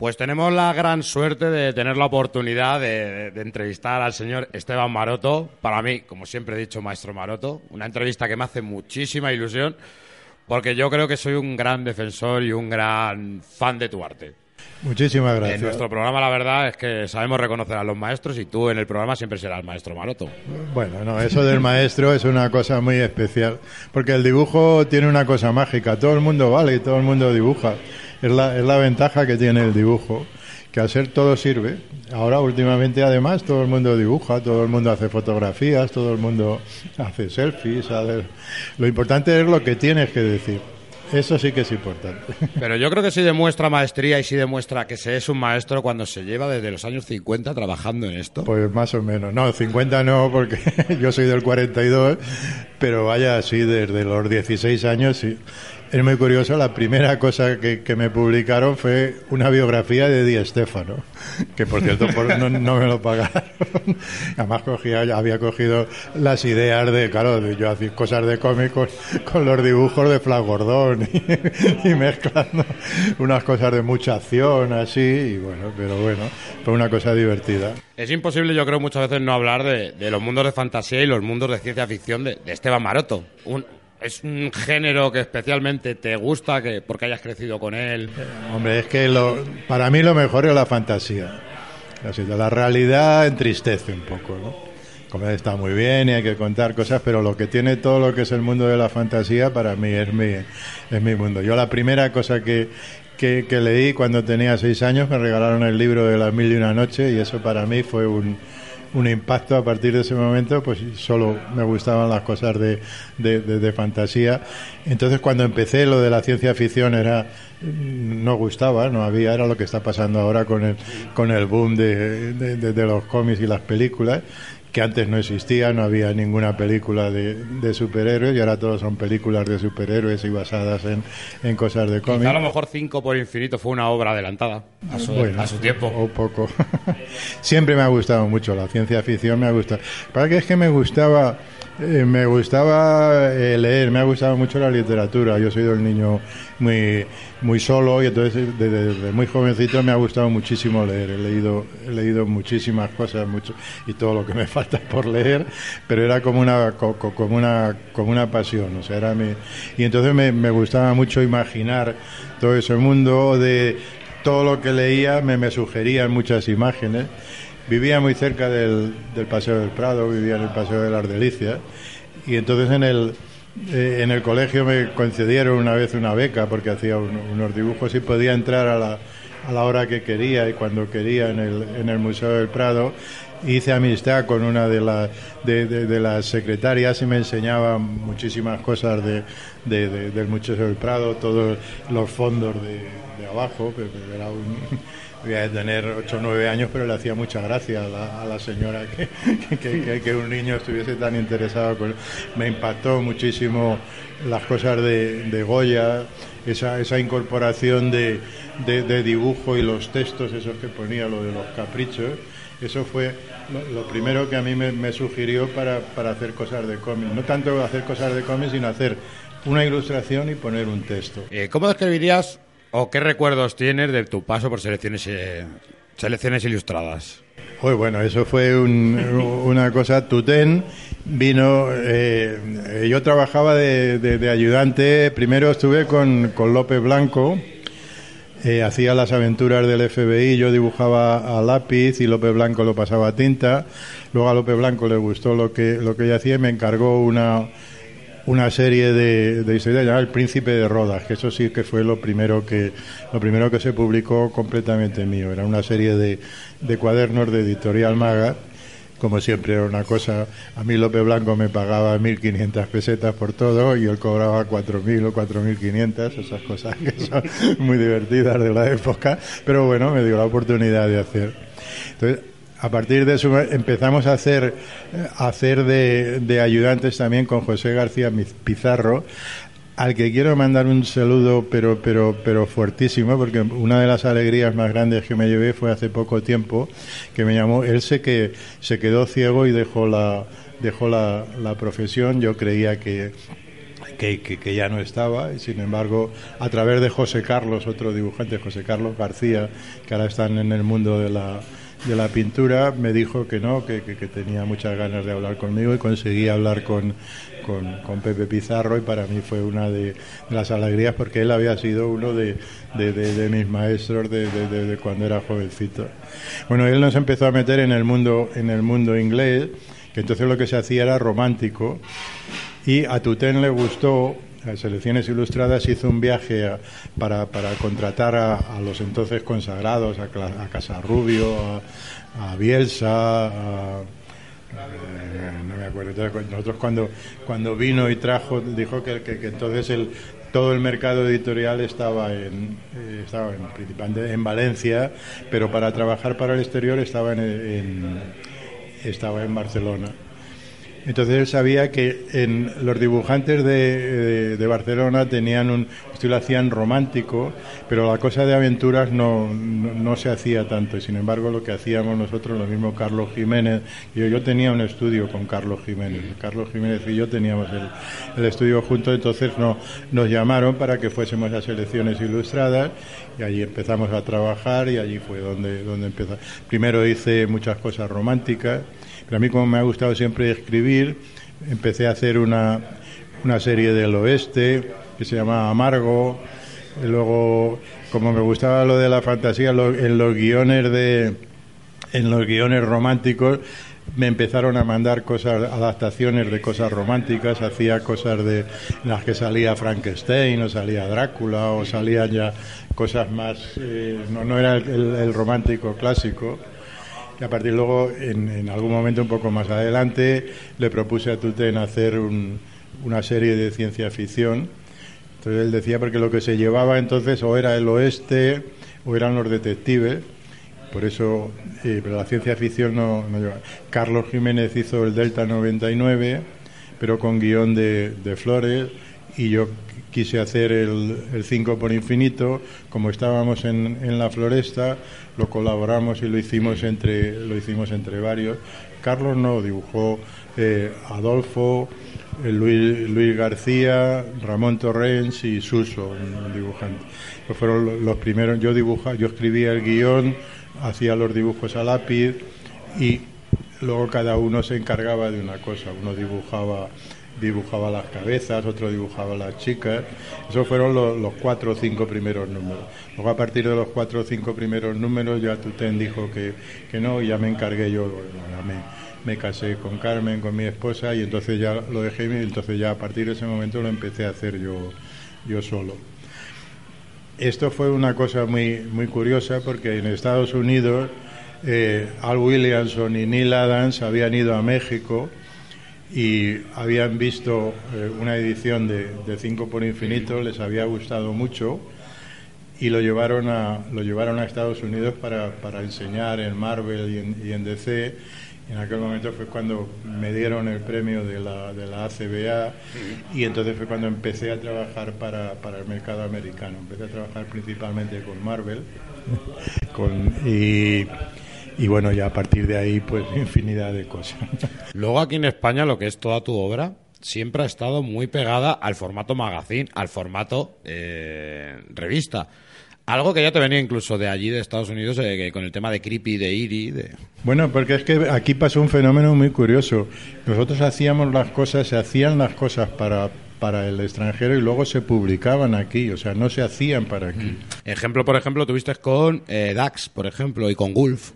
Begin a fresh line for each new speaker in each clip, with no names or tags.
Pues tenemos la gran suerte de tener la oportunidad de, de, entrevistar al señor Esteban Maroto. Para mí, como siempre he dicho, maestro Maroto, una entrevista que me hace muchísima ilusión porque yo creo que soy un gran defensor y un gran fan de tu arte.
Muchísimas gracias.
En nuestro programa la verdad es que sabemos reconocer a los maestros y tú en el programa siempre serás el maestro Maroto.
Bueno, no, eso del maestro es una cosa muy especial, porque el dibujo tiene una cosa mágica, todo el mundo vale y todo el mundo dibuja. Es la, es la ventaja que tiene el dibujo, que ser todo sirve. Ahora últimamente además todo el mundo dibuja, todo el mundo hace fotografías, todo el mundo hace selfies. Hace... Lo importante es lo que tienes que decir. Eso sí que es importante.
Pero yo creo que sí demuestra maestría y sí demuestra que se es un maestro cuando se lleva desde los años 50 trabajando en esto.
Pues más o menos. No, 50 no, porque yo soy del 42, pero vaya, así desde los 16 años sí. Es muy curioso, la primera cosa que, que, me publicaron fue una biografía de Di Stefano, que por cierto por, no, no, me lo pagaron. Además cogía, había cogido las ideas de, claro, de, yo hacía cosas de cómic con, los dibujos de Flash Gordon y, y, mezclando unas cosas de mucha acción, así, y bueno, pero bueno, fue una cosa divertida.
Es imposible, yo creo, muchas veces no hablar de, de los mundos de fantasía y los mundos de ciencia ficción de, de Esteban Maroto. Un, es un género que especialmente te gusta que porque hayas crecido con él.
Hombre, es que lo, para mí lo mejor es la fantasía. La realidad entristece un poco, ¿no? Como está muy bien y hay que contar cosas, pero lo que tiene todo lo que es el mundo de la fantasía para mí es mi, es mi mundo. Yo la primera cosa que, que, que leí cuando tenía seis años me regalaron el libro de las mil y una noche y eso para mí fue un, un impacto a partir de ese momento, pues solo me gustaban las cosas de, de, fantasía. Entonces cuando empecé lo de la ciencia ficción era no gustaba, no había, era lo que está pasando ahora con el, con el boom de, de los cómics y las películas que antes no existía, no había ninguna película de, de, superhéroes y ahora todos son películas de superhéroes y basadas en, en cosas de cómics.
A lo mejor Cinco por Infinito fue una obra adelantada a su, bueno, a su tiempo.
O poco. Siempre me ha gustado mucho, la ciencia ficción me ha gustado. Para que es que me gustaba... Eh, me gustaba eh, leer, me ha gustado mucho la literatura. Yo soy un niño muy muy solo y entonces desde, desde, muy jovencito me ha gustado muchísimo leer. He leído he leído muchísimas cosas, mucho y todo lo que me falta por leer, pero era como una como una como una pasión, o sea, era mi y entonces me, me gustaba mucho imaginar todo ese mundo de todo lo que leía me, me sugerían muchas imágenes vivía muy cerca del, del, Paseo del Prado, vivía en el Paseo de las Delicias, y entonces en el, eh, en el colegio me concedieron una vez una beca porque hacía un, unos dibujos y podía entrar a la, a la hora que quería y cuando quería en el, en el Museo del Prado. Hice amistad con una de, la, de, de, de las secretarias y me enseñaba muchísimas cosas de, del Museo del Prado, todos los fondos de, abajo, que era un, debía de tener 8 o 9 años, pero le hacía mucha gracia a la, a señora que, que, un niño estuviese tan interesado. Con... Me impactó muchísimo las cosas de, de Goya, esa, esa incorporación de, de, dibujo y los textos, esos que ponía, lo de los caprichos. Eso fue lo, primero que a mí me, me sugirió para, para, hacer cosas de cómic. No tanto hacer cosas de cómic, sino hacer una ilustración y poner un texto.
Eh, ¿Cómo describirías ¿O qué recuerdos tienes de tu paso por selecciones, eh, ilustradas?
Pues bueno, eso fue un, una cosa. Tutén vino. Eh, yo trabajaba de, ayudante. Primero estuve con, con López Blanco. Eh, hacía las aventuras del FBI. Yo dibujaba a lápiz y López Blanco lo pasaba a tinta. Luego a López Blanco le gustó lo que, lo que yo hacía y me encargó una una serie de, de historias llamada El Príncipe de Rodas, que eso sí que fue lo primero que, lo primero que se publicó completamente mío. Era una serie de, de cuadernos de Editorial Maga como siempre era una cosa, a mí López Blanco me pagaba 1.500 pesetas por todo y él cobraba 4.000 o 4.500, esas cosas que son muy divertidas de la época, pero bueno, me dio la oportunidad de hacer. Entonces, a partir de eso empezamos a hacer, hacer de, ayudantes también con José García Pizarro, al que quiero mandar un saludo, pero, pero, pero fuertísimo, porque una de las alegrías más grandes que me llevé fue hace poco tiempo, que me llamó, él se, que, se quedó ciego y dejó la, dejó la, la profesión, yo creía que, que, que, ya no estaba, y sin embargo, a través de José Carlos, otro dibujante, José Carlos García, que ahora están en el mundo de la, de la pintura, me dijo que no, que, que, tenía muchas ganas de hablar conmigo y conseguí hablar con, con, Pepe Pizarro y para mí fue una de, las alegrías porque él había sido uno de, mis maestros de, cuando era jovencito. Bueno, él nos empezó a meter en el mundo, en el mundo inglés, que entonces lo que se hacía era romántico y a Tutén le gustó a Selecciones Ilustradas hizo un viaje para, para, contratar a, los entonces consagrados, a, a Casarrubio, a, Bielsa, a, eh, no me acuerdo. nosotros cuando, cuando vino y trajo, dijo que, entonces el, todo el mercado editorial estaba en, eh, estaba en, principalmente en Valencia, pero para trabajar para el exterior estaba en estaba en Barcelona. Entonces él sabía que en los dibujantes de, de, Barcelona tenían un estilo hacían romántico, pero la cosa de aventuras no, no, se hacía tanto. Sin embargo, lo que hacíamos nosotros, lo mismo Carlos Jiménez, yo, yo tenía un estudio con Carlos Jiménez. Carlos Jiménez y yo teníamos el, estudio juntos, entonces no, nos llamaron para que fuésemos a selecciones ilustradas y allí empezamos a trabajar y allí fue donde, donde empezó. Primero hice muchas cosas románticas pero a mí, como me ha gustado siempre escribir, empecé a hacer una, una serie del oeste que se llamaba Amargo. Luego, como me gustaba lo de la fantasía, en los guiones de en los guiones románticos me empezaron a mandar cosas, adaptaciones de cosas románticas, hacía cosas de las que salía Frankenstein o salía Drácula o salían ya cosas más, eh, no, no era el romántico clásico. Y a partir luego, en, algún momento un poco más adelante, le propuse a Tuten hacer una serie de ciencia ficción. Entonces él decía, porque lo que se llevaba entonces o era el oeste o eran los detectives. Por eso, eh, pero la ciencia ficción no, no lleva. Carlos Jiménez hizo el Delta 99, pero con guion de, de Flores, y yo quise hacer el 5 por infinito, como estábamos en, en, la floresta, lo colaboramos y lo hicimos entre, lo hicimos entre varios. Carlos no, dibujó eh, Adolfo, eh, Luis, Luis, García, Ramón Torrens y Suso, un dibujante. fueron los primeros, yo dibujaba, yo escribía el guion, hacía los dibujos a lápiz y luego cada uno se encargaba de una cosa, uno dibujaba dibujaba las cabezas, otro dibujaba las chicas. Esos fueron los, cuatro o cinco primeros números. Luego a partir de los cuatro o cinco primeros números ya Tutén dijo que, que no y ya me encargué yo, me, casé con Carmen, con mi esposa y entonces ya lo dejé y entonces ya a partir de ese momento lo empecé a hacer yo, yo solo. Esto fue una cosa muy, muy curiosa porque en Estados Unidos eh, Al Williamson y Neil Adams habían ido a México y habían visto eh, una edición de, de Cinco por Infinito, les había gustado mucho y lo llevaron a, lo llevaron a Estados Unidos para, para enseñar en Marvel y en, y en DC. en aquel momento fue cuando me dieron el premio de la, de la ACBA y entonces fue cuando empecé a trabajar para, para el mercado americano. Empecé a trabajar principalmente con Marvel con, y y bueno, ya a partir de ahí, pues infinidad de cosas.
Luego aquí en España, lo que es toda tu obra, siempre ha estado muy pegada al formato magazine, al formato eh, revista. Algo que ya te venía incluso de allí, de Estados Unidos, eh, con el tema de Creepy, de Iri. De...
Bueno, porque es que aquí pasó un fenómeno muy curioso. Nosotros hacíamos las cosas, se hacían las cosas para para el extranjero y luego se publicaban aquí, o sea, no se hacían para aquí. Mm.
Ejemplo, por ejemplo, tuviste con eh, DAX, por ejemplo, y con Wolf.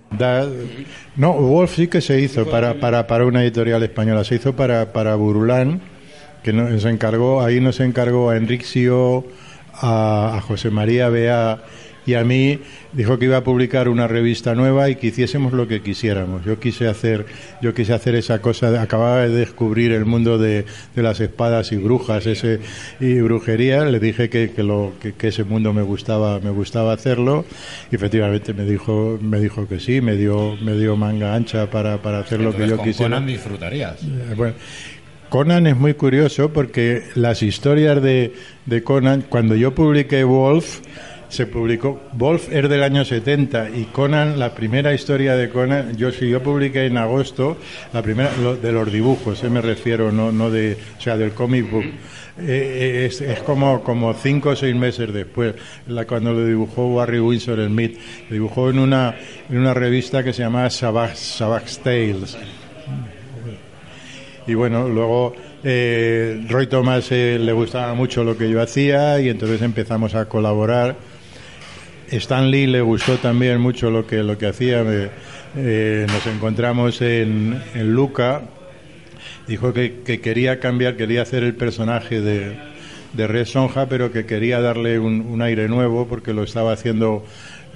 no, Wolf sí que se hizo para, para, para una editorial española, se hizo para, para Burulán, que no, se encargó, ahí nos encargó a Enrixio, a, a José María Bea y a mí dijo que iba a publicar una revista nueva y que hiciésemos lo que quisiéramos. Yo quise hacer, yo quise hacer esa cosa, acababa de descubrir el mundo de, las espadas y brujas ese, y brujería, le dije que, que, lo, que, ese mundo me gustaba, me gustaba hacerlo y efectivamente me dijo, me dijo que sí, me dio, me dio manga ancha para, para hacer lo que yo
con
quisiera.
Conan disfrutarías.
Eh, bueno, Conan es muy curioso porque las historias de, de Conan, cuando yo publiqué Wolf, se publicó. Wolf es del año 70 y Conan, la primera historia de Conan, yo si yo publiqué en agosto, la primera de los dibujos, eh, me refiero, no, no de, o sea, del comic book. Eh, es, es, como, como cinco o seis meses después, la, cuando lo dibujó Barry Windsor Smith. Lo dibujó en una, en una revista que se llamaba Savage, Tales. Y bueno, luego eh, Roy Thomas le gustaba mucho lo que yo hacía y entonces empezamos a colaborar Stan Lee le gustó también mucho lo que, lo que hacía. Eh, nos encontramos en, en Luca. Dijo que, quería cambiar, quería hacer el personaje de, de Red Sonja, pero que quería darle un, aire nuevo porque lo estaba haciendo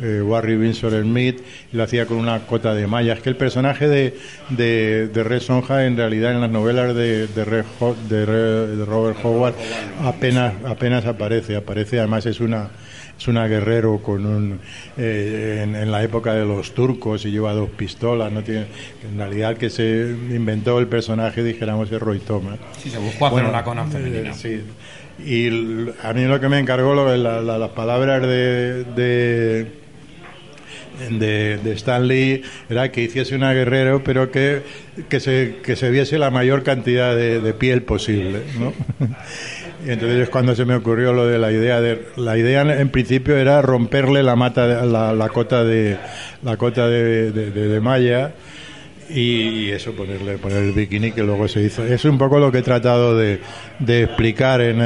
eh, Warry Smith y lo hacía con una cota de malla. Es que el personaje de, de, de Red Sonja, en realidad, en las novelas de, de, de Robert Howard, apenas, apenas aparece. Aparece, además, es una es una guerrero con un eh, en, la época de los turcos y lleva dos pistolas no tiene en realidad que se inventó el personaje dijéramos es Roy Thomas
sí se buscó hacer una Conan femenina
eh, sí y a mí lo que me encargó lo, las palabras de, de de, de, Stan Lee era que hiciese una guerrero, pero que, que, se, que se viese la mayor cantidad de, de piel posible. ¿no? Y entonces es cuando se me ocurrió lo de la idea de la idea en principio era romperle la mata la, la cota de la cota de, de, malla y, eso ponerle poner el bikini que luego se hizo. Es un poco lo que he tratado de, de explicar en,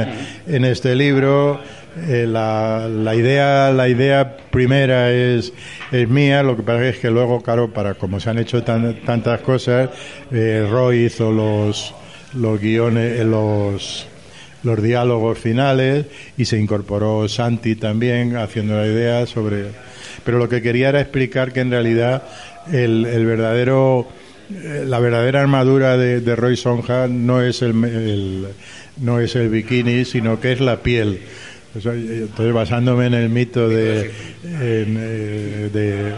en este libro. Eh, la, la, idea la idea primera es, es mía. Lo que pasa es que luego claro para como se han hecho tantas cosas eh, Roy hizo los los guiones eh, los los diálogos finales y se incorporó Santi también haciendo la idea sobre... Pero lo que quería era explicar que en realidad el, el verdadero eh, la verdadera armadura de, de Roy Sonja no es el, no es el bikini sino que es la piel. Entonces basándome en el mito de, eh, de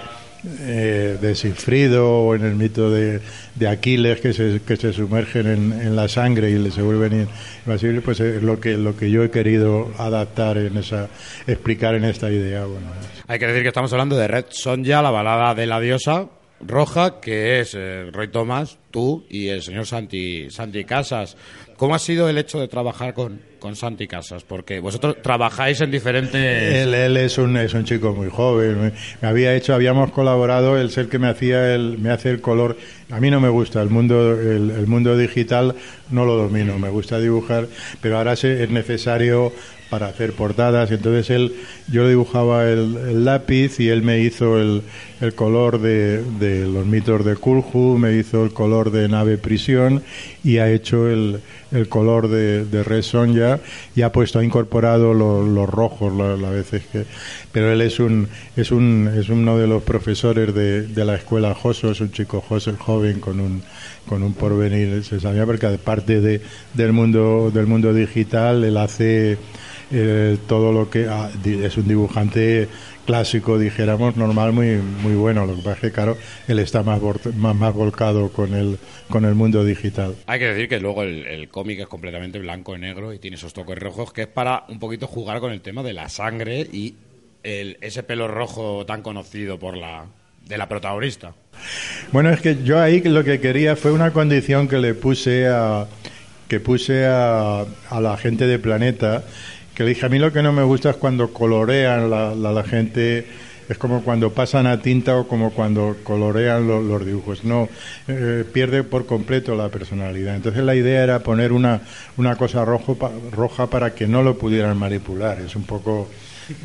eh, de Sinfrido o en el mito de, de Aquiles que se, que se sumergen en, en, la sangre y se vuelven invasibles, pues es lo que, lo que yo he querido adaptar en esa, explicar en esta idea. Bueno.
Hay que decir que estamos hablando de Red Sonja, la balada de la diosa roja, que es eh, Roy Thomas, tú y el señor Santi, Santi Casas. ¿Cómo ha sido el hecho de trabajar con, con Santi Casas? Porque vosotros trabajáis en diferentes...
Él, él es, un, es un chico muy joven. Me, había hecho, habíamos colaborado, el ser que me hacía el, me hace el color. A mí no me gusta el mundo, el, el mundo digital, no lo domino. Me gusta dibujar, pero ahora es necesario para hacer portadas. Entonces él, yo dibujaba el, lápiz y él me hizo el, el color de, de, los mitos de Kulhu, me hizo el color de Nave Prisión y ha hecho el, el color de, de Red Sonja y ha puesto, ha incorporado los, los rojos las veces que... Pero él es un, es un, es uno de los profesores de, de la escuela Joso, es un chico Joso, joven con un con un porvenir se sabía porque aparte de, del mundo del mundo digital él hace eh, todo lo que ah, es un dibujante clásico, dijéramos, normal, muy muy bueno. Lo que pasa es que, claro, él está más, más, más volcado con el, con el mundo digital.
Hay que decir que luego el, cómic es completamente blanco y negro y tiene esos toques rojos, que es para un poquito jugar con el tema de la sangre y el, ese pelo rojo tan conocido por la de la protagonista.
Bueno, es que yo ahí lo que quería fue una condición que le puse a que puse a, a la gente de Planeta que le dije, a mí lo que no me gusta es cuando colorean la, la, gente, es como cuando pasan a tinta o como cuando colorean los dibujos. No, eh, pierde por completo la personalidad. Entonces la idea era poner una, una cosa rojo, roja para que no lo pudieran manipular. Es un poco,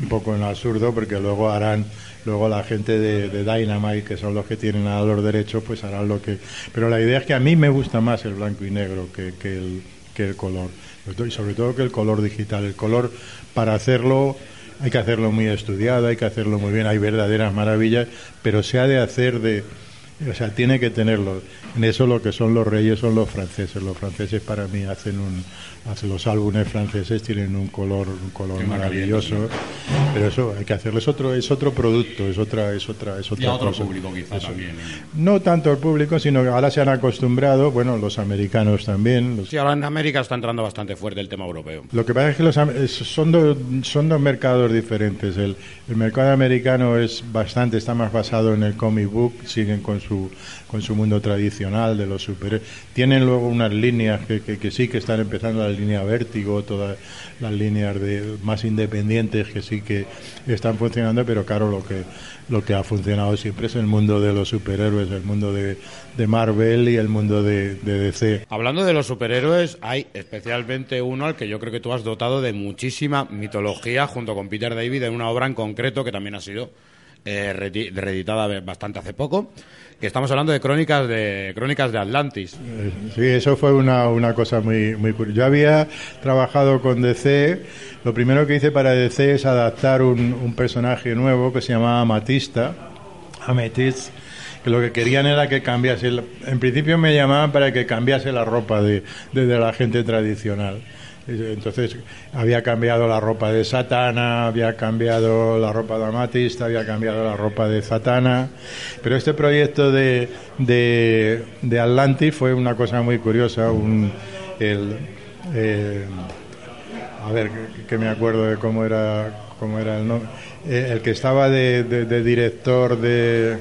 un poco en absurdo porque luego harán luego la gente de, Dynamite, que son los que tienen a los derechos, pues harán lo que... Pero la idea es que a mí me gusta más el blanco y negro que, que, el, que el color y sobre todo que el color digital. El color para hacerlo hay que hacerlo muy estudiado, hay que hacerlo muy bien, hay verdaderas maravillas, pero se ha de hacer de, o sea, tiene que tenerlo. En eso lo que son los reyes son los franceses. Los franceses para mí hacen un, los álbumes franceses tienen un color, un color maravilloso. Pero eso hay que hacerlo. Es otro, es otro producto, es otra, es otra, es otra
y a otro público quizá también. ¿eh?
No tanto el público, sino que ahora se han acostumbrado, bueno, los americanos también. Los...
Sí, ahora en América está entrando bastante fuerte el tema europeo.
Lo que pasa es que los, son, dos, son dos mercados diferentes. El, el mercado americano es bastante, está más basado en el comic book, siguen con su con su mundo tradicional de los super tienen luego unas líneas que, que, sí que están empezando la línea vértigo todas las líneas de más independientes que sí que están funcionando pero claro lo que lo que ha funcionado siempre es el mundo de los superhéroes el mundo de, de Marvel y el mundo de, de, DC
hablando de los superhéroes hay especialmente uno al que yo creo que tú has dotado de muchísima mitología junto con Peter David en una obra en concreto que también ha sido eh, reeditada bastante hace poco que estamos hablando de crónicas de crónicas de Atlantis.
Sí, eso fue una, una cosa muy muy curiosa. Yo había trabajado con DC. Lo primero que hice para DC es adaptar un, un personaje nuevo que se llamaba Amatista, Amethyst, que lo que querían era que cambiase. En principio me llamaban para que cambiase la ropa de, de, de la gente tradicional. Entonces había cambiado la ropa de Satana, había cambiado la ropa de Amatista, había cambiado la ropa de Satana. Pero este proyecto de, de, de Atlantis fue una cosa muy curiosa. Eh, a ver, que, me acuerdo de cómo era, cómo era el nombre. Eh, el que estaba de, de, director de.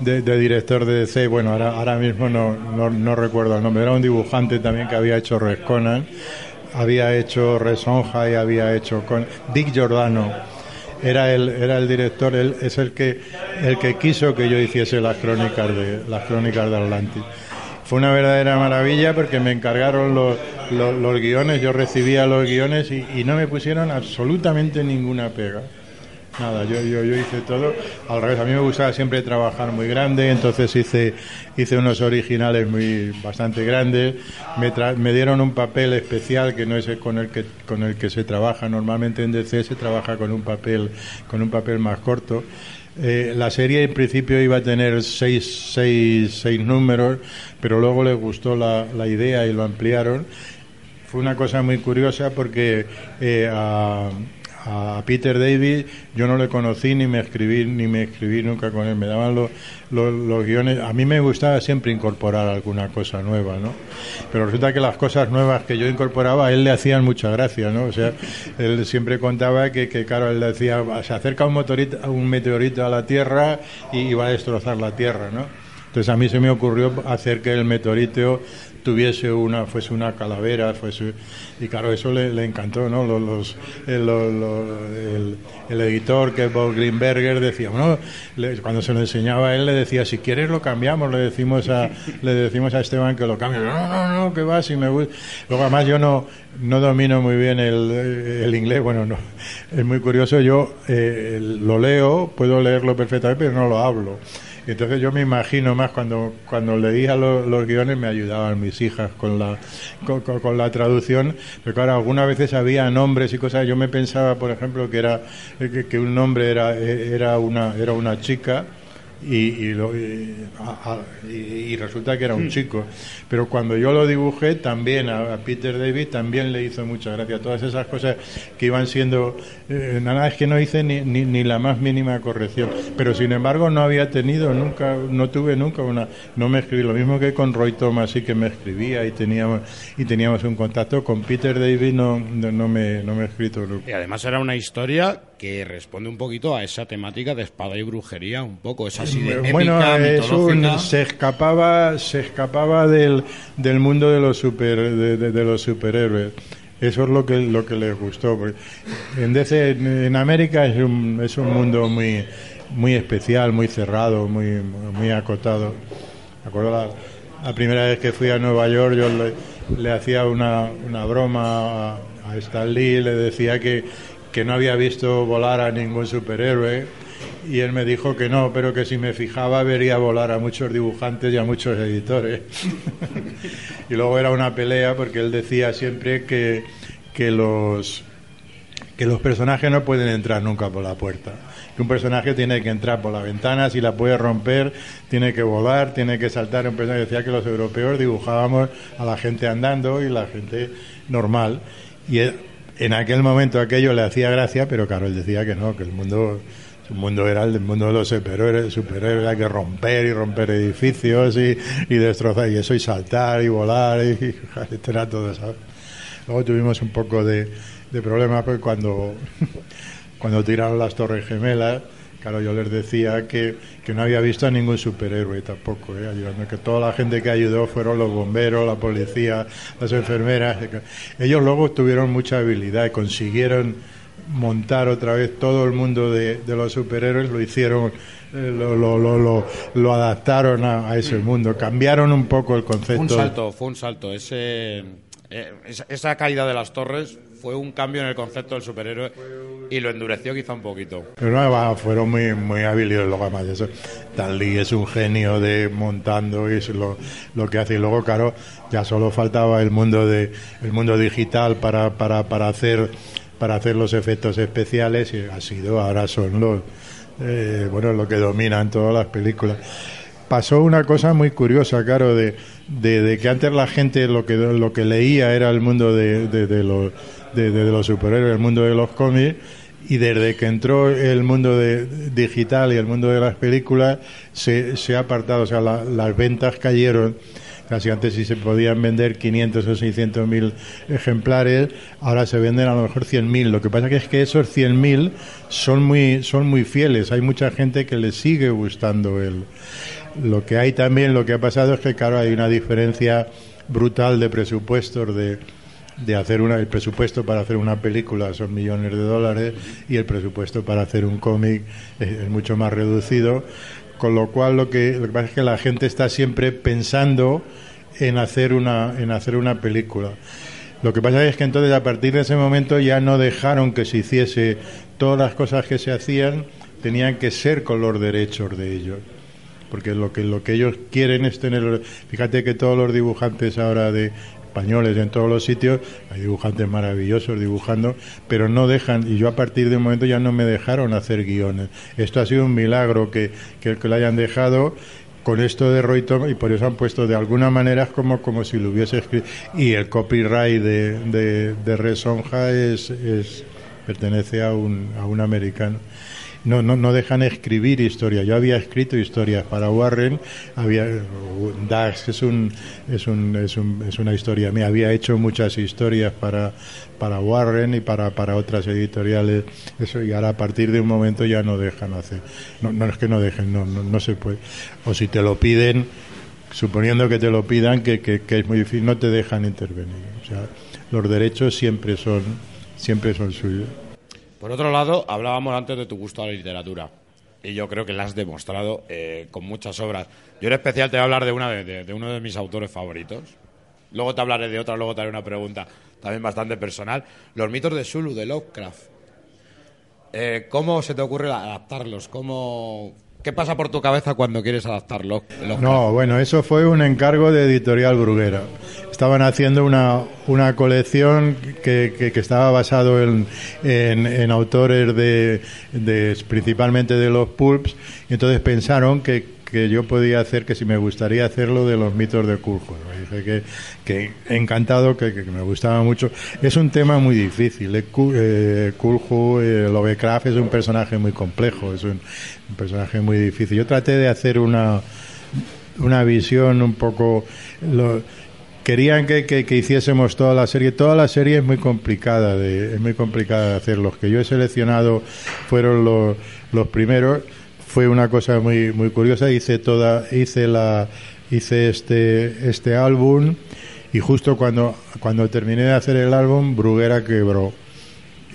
De, director de DC, bueno, ahora, ahora mismo no, no, recuerdo el nombre, era un dibujante también que había hecho Res Conan, había hecho Resonja y había hecho con Dick Giordano. Era el era el director él es el que el que quiso que yo hiciese las crónicas de las crónicas de Atlantis. Fue una verdadera maravilla porque me encargaron los, los, guiones yo recibía los guiones y no me pusieron absolutamente ninguna pega Nada, yo, yo, yo hice todo al revés. A mí me gustaba siempre trabajar muy grande, entonces hice, hice unos originales muy bastante grandes. Me, tra me dieron un papel especial que no es con el que, con el que se trabaja. Normalmente en DC se trabaja con un papel, con un papel más corto. Eh, la serie en principio iba a tener seis, seis, seis números, pero luego les gustó la, la idea y lo ampliaron. Fue una cosa muy curiosa porque eh, a, a Peter David. Yo no le conocí ni me escribí ni me escribí nunca con él. Me daban los, los, los, guiones. A mí me gustaba siempre incorporar alguna cosa nueva no pero resulta que las cosas nuevas que yo incorporaba a él le hacían mucha gracia no o sea él siempre contaba que, que claro él decía se acerca un un meteorito a la tierra y, y va a destrozar la tierra no entonces a mí se me ocurrió hacer que el meteorito tuviese una fuese una calavera fuese y claro eso le, le encantó no los, el, los, el, el, editor que es Bob Greenberger decía bueno le, cuando se lo enseñaba a él le decía si quieres lo cambiamos le decimos a le decimos a Esteban que lo cambie. No no no que va si me gusta luego además yo no no domino muy bien el, el inglés bueno no es muy curioso yo eh, lo leo puedo leerlo perfectamente pero no lo hablo entonces yo me imagino más cuando cuando leía los, los guiones me ayudaban mis hijas con la con, la traducción, pero claro, algunas veces había nombres y cosas. Yo me pensaba, por ejemplo, que era que un nombre era era una era una chica y, y, lo, y, a, a, y, resulta que era un chico. Pero cuando yo lo dibujé, también a, a, Peter David también le hizo mucha gracia. Todas esas cosas que iban siendo. Eh, nada, es que no hice ni, ni, ni, la más mínima corrección. Pero sin embargo, no había tenido nunca, no tuve nunca una. No me escribí. Lo mismo que con Roy Thomas, sí que me escribía y teníamos, y teníamos un contacto. Con Peter David no, no, no me, no me he escrito nunca.
Y además era una historia que responde un poquito a esa temática de espada y brujería, un poco. Es así de
bueno,
épica,
es un, se escapaba, se escapaba del, del mundo de los super, de, de, de, los superhéroes. Eso es lo que lo que les gustó. En, DC, en América es un, es un mundo muy muy especial, muy cerrado, muy muy acotado. Me acuerdo la, la primera vez que fui a Nueva York, yo le, le hacía una, una broma a, a Stan Lee, le decía que que no había visto volar a ningún superhéroe y él me dijo que no, pero que si me fijaba vería volar a muchos dibujantes y a muchos editores. y luego era una pelea porque él decía siempre que, que los que los personajes no pueden entrar nunca por la puerta. Que un personaje tiene que entrar por la ventana, si la puede romper, tiene que volar, tiene que saltar. Un personaje decía que los europeos dibujábamos a la gente andando y la gente normal. Y en aquel momento aquello le hacía gracia, pero claro, él decía que no, que el mundo el mundo era el mundo de los superhéroes, superhéroes que romper y romper edificios y, y destrozar y eso y saltar y volar y, y era todo eso. Luego tuvimos un poco de, de problemas porque cuando, cuando tiraron las torres gemelas, claro, yo les decía que, que no había visto a ningún superhéroe tampoco, ¿eh? ayudando, que toda la gente que ayudó fueron los bomberos, la policía, las enfermeras. Ellos luego tuvieron mucha habilidad y consiguieron montar otra vez todo el mundo de, de los superhéroes, lo hicieron, eh, lo, lo, lo, lo, adaptaron a, a, ese mundo, cambiaron un poco el concepto.
Fue un salto, fue un salto. Ese, eh, esa, esa, caída de las torres fue un cambio en el concepto del superhéroe y lo endureció quizá un poquito.
Pero fueron muy, muy hábiles luego además eso. Lee es un genio de montando y es lo, lo que hace. Y luego, claro, ya solo faltaba el mundo de el mundo digital para, para, para hacer para hacer los efectos especiales y ha sido ahora son los eh, bueno lo que dominan todas las películas pasó una cosa muy curiosa claro de, de, que antes la gente lo que lo que leía era el mundo de, de los de, los superhéroes el mundo de los cómics y desde que entró el mundo de, digital y el mundo de las películas se, se ha apartado o sea la, las ventas cayeron casi antes si se podían vender 500 o 600 mil ejemplares, ahora se venden a lo mejor 100 mil. Lo que pasa que es que esos 100 mil son muy, son muy fieles. Hay mucha gente que le sigue gustando el. Lo que hay también, lo que ha pasado es que, claro, hay una diferencia brutal de presupuestos de de hacer una, el presupuesto para hacer una película son millones de dólares y el presupuesto para hacer un cómic es, mucho más reducido con lo cual lo que, lo que pasa es que la gente está siempre pensando en hacer una, en hacer una película. Lo que pasa es que entonces a partir de ese momento ya no dejaron que se hiciese todas las cosas que se hacían tenían que ser con los derechos de ellos. Porque lo que lo que ellos quieren es tener fíjate que todos los dibujantes ahora de españoles en todos los sitios, hay dibujantes maravillosos dibujando, pero no dejan, y yo a partir de un momento ya no me dejaron hacer guiones. Esto ha sido un milagro que, que, lo hayan dejado con esto de Roy Thomas y por eso han puesto de alguna manera como, como si lo hubiese escrito. Y el copyright de, de, de Resonja es, es, pertenece a un, a un americano no, no, no dejan escribir historia. Yo había escrito historias para Warren, había Dax es un, es un, es un, es una historia mía, había hecho muchas historias para para Warren y para, para otras editoriales. Eso y ahora a partir de un momento ya no dejan hacer. No, no es que no dejen no, no, no se puede. O si te lo piden suponiendo que te lo pidan que, que, que es muy difícil no te dejan intervenir. O sea los derechos siempre son siempre son suyos
por otro lado, hablábamos antes de tu gusto a la literatura. Y yo creo que la has demostrado eh, con muchas obras. Yo en especial te voy a hablar de, una de, uno de mis autores favoritos. Luego te hablaré de otra, luego te haré una pregunta también bastante personal. Los mitos de Zulu, de Lovecraft. Eh, ¿Cómo se te ocurre adaptarlos? ¿Cómo, ¿Qué pasa por tu cabeza cuando quieres adaptarlo?
No, bueno, eso fue un encargo de Editorial Bruguera. Estaban haciendo una, una colección que, que, que estaba basado en, en, en autores de, de, principalmente de los pulps, y entonces pensaron que, que yo podía hacer, que si me gustaría hacerlo de los mitos de Kulhu. Dije que, que encantado, que, me gustaba mucho. Es un tema muy difícil. Eh, Kulhu, eh, Lovecraft es un personaje muy complejo, es un, un personaje muy difícil. Yo traté de hacer una, una visión un poco... Querían que, que, que, hiciésemos toda la serie. Toda la serie es muy complicada de, es muy complicada de hacer. Los que yo he seleccionado fueron los, los primeros fue una cosa muy muy curiosa. Hice toda hice la hice este este álbum y justo cuando cuando terminé de hacer el álbum Bruguera quebró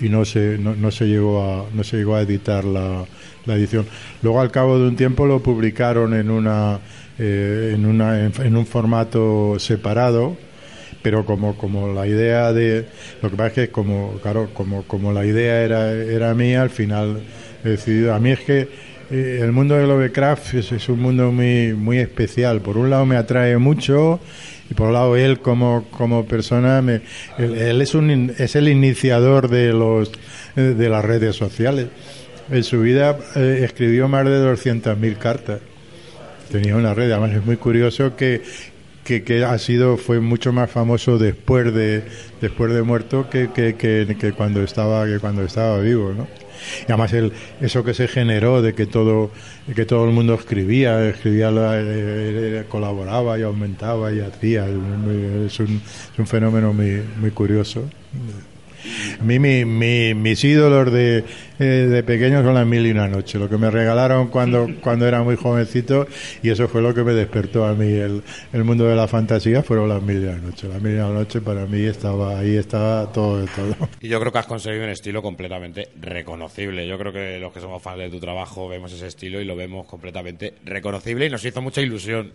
y no se no, no se llegó a no se llegó a editar la, la, edición. Luego al cabo de un tiempo lo publicaron en una eh, en una en, un formato separado pero como como la idea de lo que pasa es que como claro como como la idea era era mía al final he decidido a mí es que el mundo de Lovecraft es, es, un mundo muy, muy especial. Por un lado me atrae mucho y por un lado él como, como persona, me, él, es, un, es el iniciador de, los, de las redes sociales. En su vida eh, escribió más de 200.000 cartas. Tenía una red, además es muy curioso que, que, que, ha sido fue mucho más famoso después de después de muerto que, que, que, cuando estaba que cuando estaba vivo ¿no? y además el, eso que se generó de que todo que todo el mundo escribía escribía eh, colaboraba y aumentaba y hacía es un, es un fenómeno muy muy curioso a mí mi, mi, mis ídolos de, eh, de pequeño son las mil y una noche, lo que me regalaron cuando, cuando era muy jovencito y eso fue lo que me despertó a mí el, el mundo de la fantasía, fueron las mil y una noche. Las mil y una noche para mí estaba ahí, estaba todo de todo.
Y yo creo que has conseguido un estilo completamente reconocible. Yo creo que los que somos fans de tu trabajo vemos ese estilo y lo vemos completamente reconocible y nos hizo mucha ilusión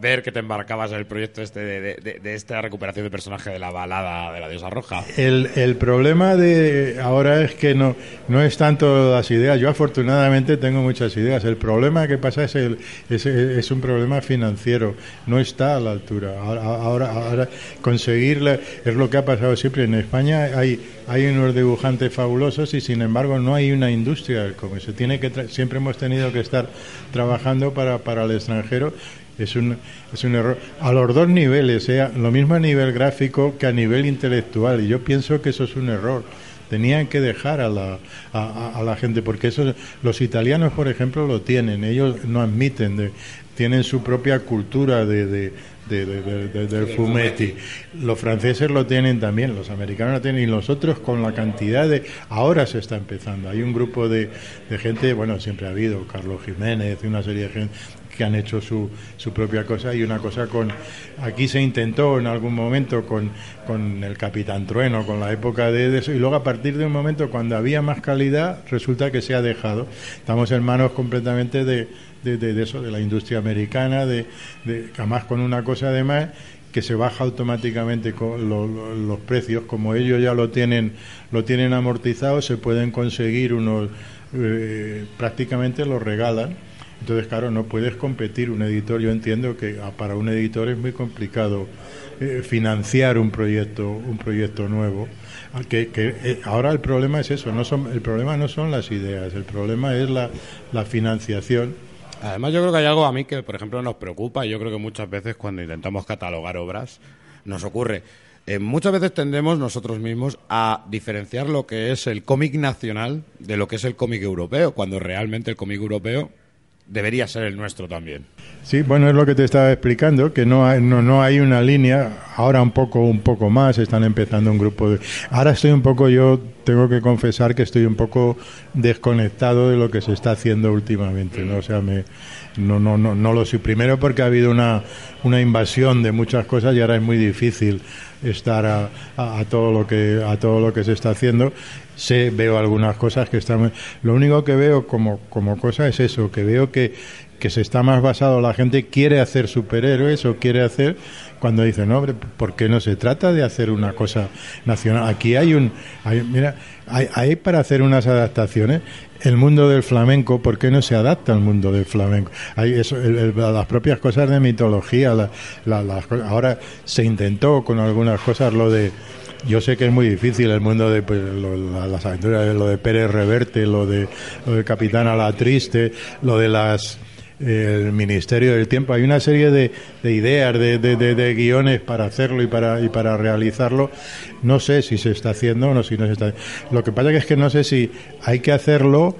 ver que te embarcabas en el proyecto este de, de, esta recuperación de personaje de la balada de la diosa roja.
El, el, problema de ahora es que no, no es tanto las ideas. Yo afortunadamente tengo muchas ideas. El problema que pasa es, el, es, es un problema financiero. No está a la altura. Ahora, ahora, ahora conseguirla es lo que ha pasado siempre. En España hay, hay unos dibujantes fabulosos y sin embargo no hay una industria del cómic. Se tiene que siempre hemos tenido que estar trabajando para, para el extranjero es un, es un error. A los dos niveles, lo mismo a nivel gráfico que a nivel intelectual. Y yo pienso que eso es un error. Tenían que dejar a la, a, la gente, porque eso, los italianos, por ejemplo, lo tienen. Ellos no admiten, de, tienen su propia cultura de, de del fumetti. Los franceses lo tienen también, los americanos lo tienen y los otros con la cantidad de... Ahora se está empezando. Hay un grupo de, de gente, bueno, siempre ha habido, Carlos Jiménez, una serie de gente, que han hecho su, su propia cosa y una cosa con aquí se intentó en algún momento con, con el Capitán Trueno, con la época de, eso y luego a partir de un momento cuando había más calidad resulta que se ha dejado. Estamos en manos completamente de, de, eso, de la industria americana, de, de además con una cosa además que se baja automáticamente con los precios, como ellos ya lo tienen, lo tienen amortizado, se pueden conseguir unos, eh, prácticamente lo regalan entonces, claro, no puedes competir un editor. Yo entiendo que ah, para un editor es muy complicado eh, financiar un proyecto, un proyecto nuevo. Ah, que, eh, ahora el problema es eso. No son, el problema no son las ideas. El problema es la, la financiación.
Además, yo creo que hay algo a mí que, por ejemplo, nos preocupa. Y yo creo que muchas veces cuando intentamos catalogar obras nos ocurre. Eh, muchas veces tendemos nosotros mismos a diferenciar lo que es el cómic nacional de lo que es el cómic europeo, cuando realmente el cómic europeo debería ser el nuestro también.
Sí, bueno, es lo que te estaba explicando, que no hay, no, no hay una línea, ahora un poco, un poco más, están empezando un grupo de... Ahora estoy un poco, yo tengo que confesar que estoy un poco desconectado de lo que se está haciendo últimamente, ¿no? O sea, me, no, no, no, no lo sé. Primero porque ha habido una, una invasión de muchas cosas y ahora es muy difícil estar a, a, a, todo lo que a todo lo que se está haciendo. Sé, veo algunas cosas que están... Lo único que veo como, como cosa es eso, que veo que, que se está más basado, la gente quiere hacer superhéroes o quiere hacer, cuando dice, no, hombre, ¿por qué no se trata de hacer una cosa nacional? Aquí hay un... Hay, mira, hay, hay para hacer unas adaptaciones el mundo del flamenco, ¿por qué no se adapta al mundo del flamenco? Hay eso, el, las propias cosas de mitología, la, la, la, ahora se intentó con algunas cosas lo de yo sé que es muy difícil el mundo de pues, lo, las aventuras, lo de Pérez Reverte, lo de, lo de Capitán a la Triste, lo de las el Ministerio del Tiempo. Hay una serie de, de ideas, de, de, de, guiones para hacerlo y para, y para realizarlo. No sé si se está haciendo o no, si no se está Lo que pasa es que no sé si hay que hacerlo,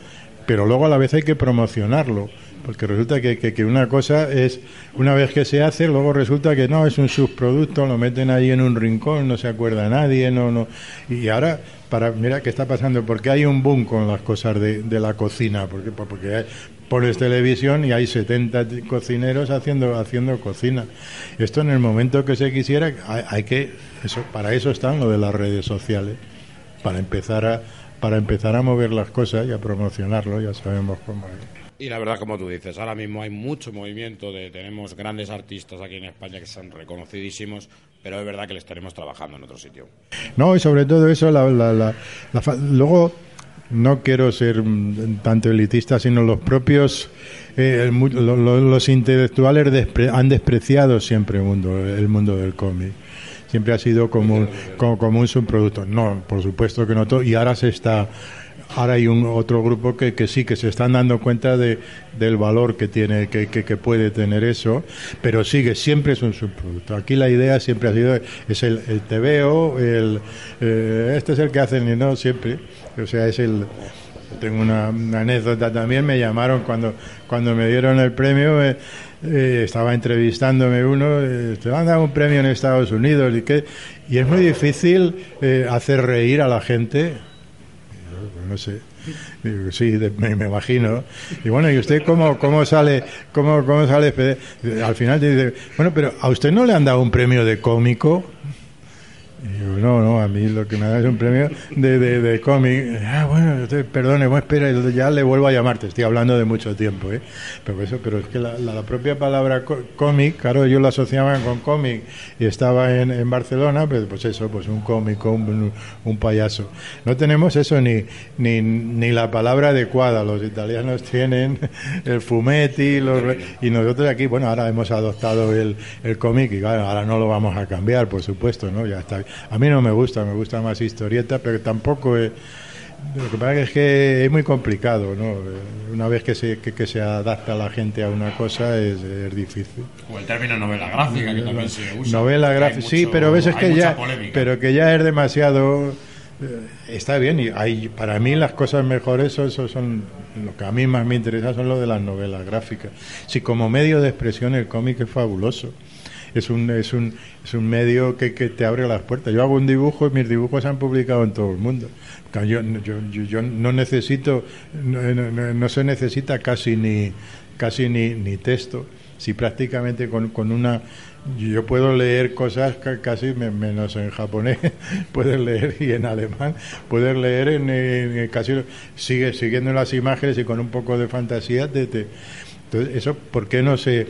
pero luego a la vez hay que promocionarlo porque resulta que, que, que, una cosa es, una vez que se hace, luego resulta que no, es un subproducto, lo meten ahí en un rincón, no se acuerda nadie, no, no. Y ahora, para, mira qué está pasando, porque hay un boom con las cosas de, de la cocina, porque, porque pones televisión y hay 70 cocineros haciendo, haciendo cocina. Esto en el momento que se quisiera, hay, hay que, eso, para eso están lo de las redes sociales, para empezar a, para empezar a mover las cosas y a promocionarlo, ya sabemos cómo es.
Y la verdad, como tú dices, ahora mismo hay mucho movimiento, de, tenemos grandes artistas aquí en España que son reconocidísimos, pero es verdad que le estaremos trabajando en otro sitio.
No, y sobre todo eso, la, la, la, luego no quiero ser tanto elitista, sino los propios eh, los intelectuales han despreciado siempre el mundo, el mundo del cómic. Siempre ha sido como un, como, un subproducto. No, por supuesto que no todo. Y ahora se está ahora hay un otro grupo que, que sí que se están dando cuenta de, del valor que tiene que, que, puede tener eso pero sigue siempre es un subproducto aquí la idea siempre ha sido es el, el TVO el eh, este es el que hacen y no siempre o sea es el tengo una, anécdota también, me llamaron cuando, cuando me dieron el premio, eh, eh, estaba entrevistándome uno, eh, te van a dar un premio en Estados Unidos y, que, y es muy difícil hacer reír a la gente. No sé. sí, me, imagino. Y bueno, ¿y usted cómo, cómo sale? Cómo, cómo sale? Al final te dice, bueno, pero ¿a usted no le han dado un premio de cómico? No, no, a mí lo que me da es un premio de, de, cómic. Ah, bueno, perdone, bueno, espera, ya le vuelvo a llamarte. Estoy hablando de mucho tiempo, ¿eh? Pero, eso, pero es que la, la, propia palabra cómic, claro, yo lo asociaba con cómic y estaba en, en Barcelona, pues, pues eso, pues un cómico, un, un, payaso. No tenemos eso ni, ni, ni la palabra adecuada. Los italianos tienen el fumetti los, y nosotros aquí, bueno, ahora hemos adoptado el, el cómic y claro, ahora no lo vamos a cambiar, por supuesto, ¿no? Ya está a mí no me gusta, me gusta más historieta, pero tampoco... lo que pasa es que es muy complicado, ¿no? Una vez que se, que, se adapta la gente a una cosa es, difícil.
O el término novela gráfica, que también se usa.
Novela gráfica, sí, pero a veces que ya, pero que ya es demasiado... Eh, está bien, y hay, para mí las cosas mejores son, son, lo que a mí más me interesa son lo de las novelas gráficas. Si como medio de expresión el cómic es fabuloso es un, es un, es un medio que, que, te abre las puertas. Yo hago un dibujo y mis dibujos se han publicado en todo el mundo. Yo, yo, yo no necesito, no, se necesita casi ni, casi ni, ni texto. Si prácticamente con, con una yo puedo leer cosas casi menos en japonés, puedes leer y en alemán, puedes leer en, casi sigue siguiendo las imágenes y con un poco de fantasía te, entonces eso por qué no se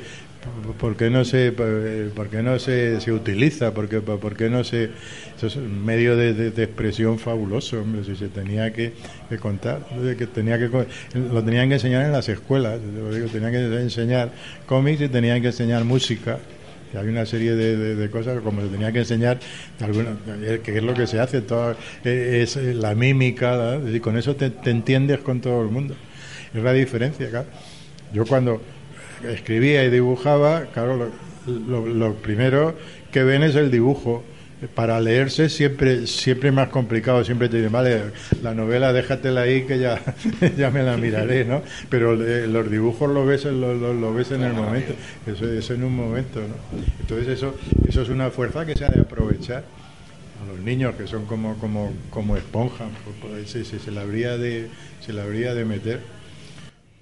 ¿Por qué no se, por no se, se utiliza? ¿Por qué, por qué no se.? Eso es un medio de, expresión fabuloso, hombre. Si se tenía que, contar, tenía que, lo tenían que enseñar en las escuelas. Tenían que enseñar cómics y tenían que enseñar música. Hay una serie de, cosas como se tenía que enseñar, alguna, que es lo que se hace, toda, es la mímica, y con eso te, te entiendes con todo el mundo. Es la diferencia. Yo cuando escribía y dibujaba, claro, lo, primero que ven es el dibujo. Para leerse siempre siempre más complicado, siempre te dicen, vale, la novela déjatela ahí que ya, ya me la miraré, ¿no? Pero los dibujos lo ves, lo, lo, ves en el momento, eso es en un momento, ¿no? Entonces eso, eso es una fuerza que se ha de aprovechar a los niños que son como, como, como esponjas, pues, se, se, se, la habría de, se la habría de meter.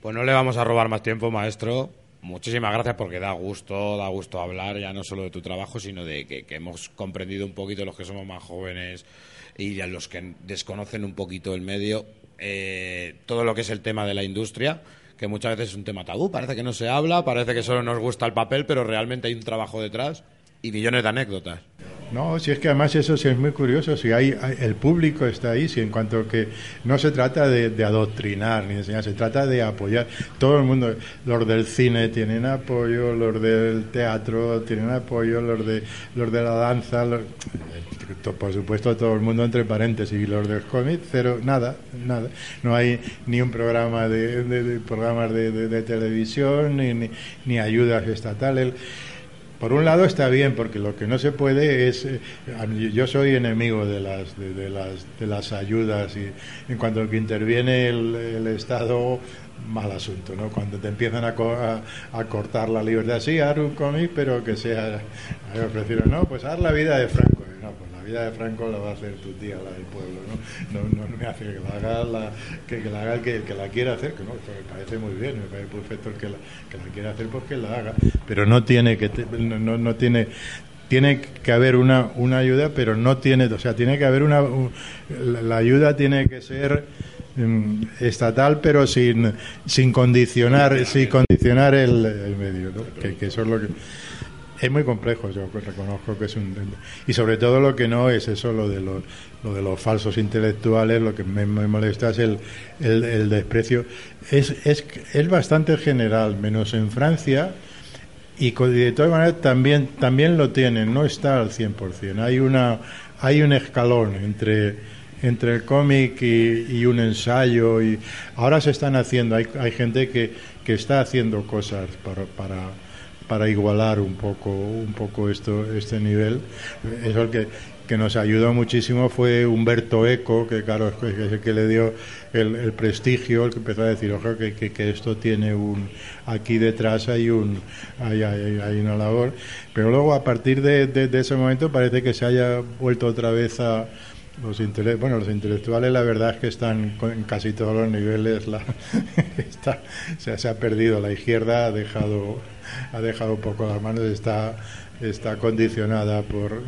Pues no le vamos a robar más tiempo, maestro. Muchísimas gracias porque da gusto, da gusto hablar ya no solo de tu trabajo, sino de que, hemos comprendido un poquito los que somos más jóvenes y a los que desconocen un poquito el medio, eh, todo lo que es el tema de la industria, que muchas veces es un tema tabú, parece que no se habla, parece que solo nos gusta el papel, pero realmente hay un trabajo detrás y millones de anécdotas.
No, si es que además eso sí es muy curioso, si hay, el público está ahí, si en cuanto que no se trata de, adoctrinar ni de enseñar, se trata de apoyar. Todo el mundo, los del cine tienen apoyo, los del teatro tienen apoyo, los de los de la danza, por supuesto todo el mundo entre paréntesis, y los del cómic, cero, nada, nada. No hay ni un programa de, programas de, televisión, ni, ni, ni ayudas estatales por un lado está bien, porque lo que no se puede es. Eh, yo soy enemigo de las, de, las, de las ayudas y en cuanto que interviene el, Estado, mal asunto, ¿no? Cuando te empiezan a, a, cortar la libertad, sí, haz un cómic, pero que sea. Prefiero, no, pues haz la vida de Franco. Vida de Franco la va a hacer tu tía, la del pueblo, ¿no? No, no, me hace que la haga, la, que, la haga el que, que la quiera hacer, que no, me parece muy bien, me parece perfecto el que la, que la quiera hacer, pues que la haga, pero no tiene que, no, no tiene tiene que haber una, una ayuda, pero no tiene, o sea, tiene que haber una, la ayuda tiene que ser mm, estatal, pero sin, sin condicionar, sin condicionar el, medio, ¿no? que, eso es lo que es muy complejo, yo reconozco que es un... Y sobre todo lo que no es eso, lo de los, lo de los falsos intelectuales, lo que me, molesta es el, el, desprecio. Es, es, es bastante general, menos en Francia, y de todas maneras también, también lo tienen, no está al 100%. Hay, una, hay un escalón entre, entre el cómic y, un ensayo, y ahora se están haciendo, hay, hay gente que, que está haciendo cosas para para igualar un poco un poco esto este nivel. Eso el que, que nos ayudó muchísimo fue Humberto Eco que claro es el que le dio el, prestigio el que empezó a decir ojo que, que, esto tiene un aquí detrás hay un hay, hay, una labor pero luego a partir de, de, ese momento parece que se haya vuelto otra vez a los bueno los intelectuales la verdad es que están en casi todos los niveles la, está, se ha perdido la izquierda ha dejado ha dejado un poco las manos, está, está condicionada por,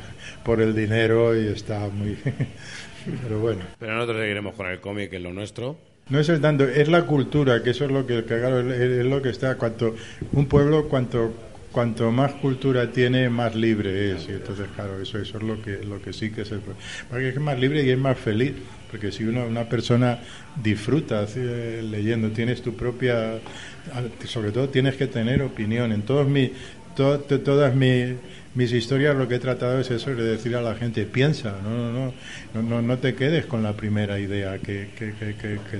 por el dinero y está muy... Pero bueno.
Pero nosotros seguiremos con el cómic, que es lo nuestro.
No es el tanto, es la cultura, que eso es lo que, es lo que está. Cuanto, un pueblo, cuanto, cuanto más cultura tiene, más libre es. Y entonces, claro, eso, eso es lo que, lo que sí que es el Porque es más libre y es más feliz. Porque si uno, una persona disfruta leyendo, tienes tu propia sobre todo tienes que tener opinión. En todos mis, todas mis, historias lo que he tratado es eso, de decir a la gente, piensa, no, no, no, no, no te quedes con la primera idea que,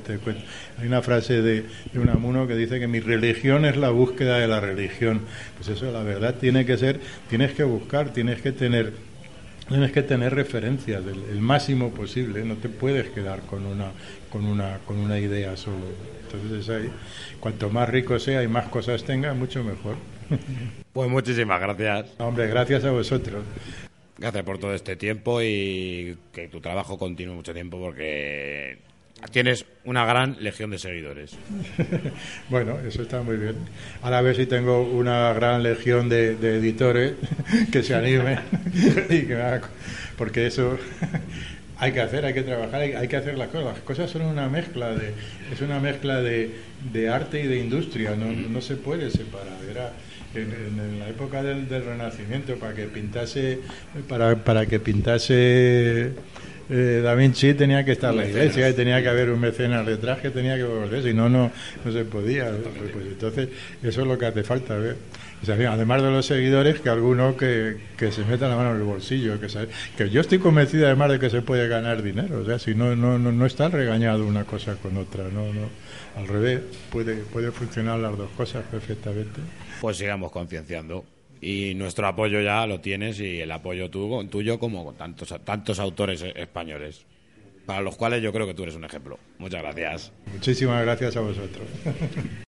te cuento. Hay una frase de, de un amuno que dice que mi religión es la búsqueda de la religión. Pues eso, la verdad, tiene que ser, tienes que buscar, tienes que tener tienes que tener referencias el, máximo posible no te puedes quedar con una con una con una idea solo entonces cuanto más rico sea y más cosas tenga mucho mejor
pues muchísimas gracias
hombre gracias a vosotros
gracias por todo este tiempo y que tu trabajo continúe mucho tiempo porque Tienes una gran legión de seguidores.
bueno, eso está muy bien. Ahora a ver si tengo una gran legión de, editores que se animen y que porque eso hay que hacer, hay que trabajar, hay, que hacer las cosas. Las cosas son una mezcla de, es una mezcla de, de arte y de industria. No, no se puede separar. Era, en, la época del, del, Renacimiento para que pintase, para, para que pintase eh, Da Vinci tenía que estar la iglesia y tenía que haber un mecenas detrás que tenía que volver, si no, no, no se podía. Pues entonces, eso es lo que hace falta. ver además de los seguidores, que alguno que, que se meta la mano en el bolsillo. Que, que yo estoy convencido además de que se puede ganar dinero. O sea, si no, no, no, no está regañado una cosa con otra. no, no Al revés, puede, puede funcionar las dos cosas perfectamente.
Pues sigamos concienciando y nuestro apoyo ya lo tienes y el apoyo tuyo como con tantos, tantos autores españoles, para los cuales yo creo que tú eres un ejemplo. Muchas gracias.
Muchísimas gracias a vosotros.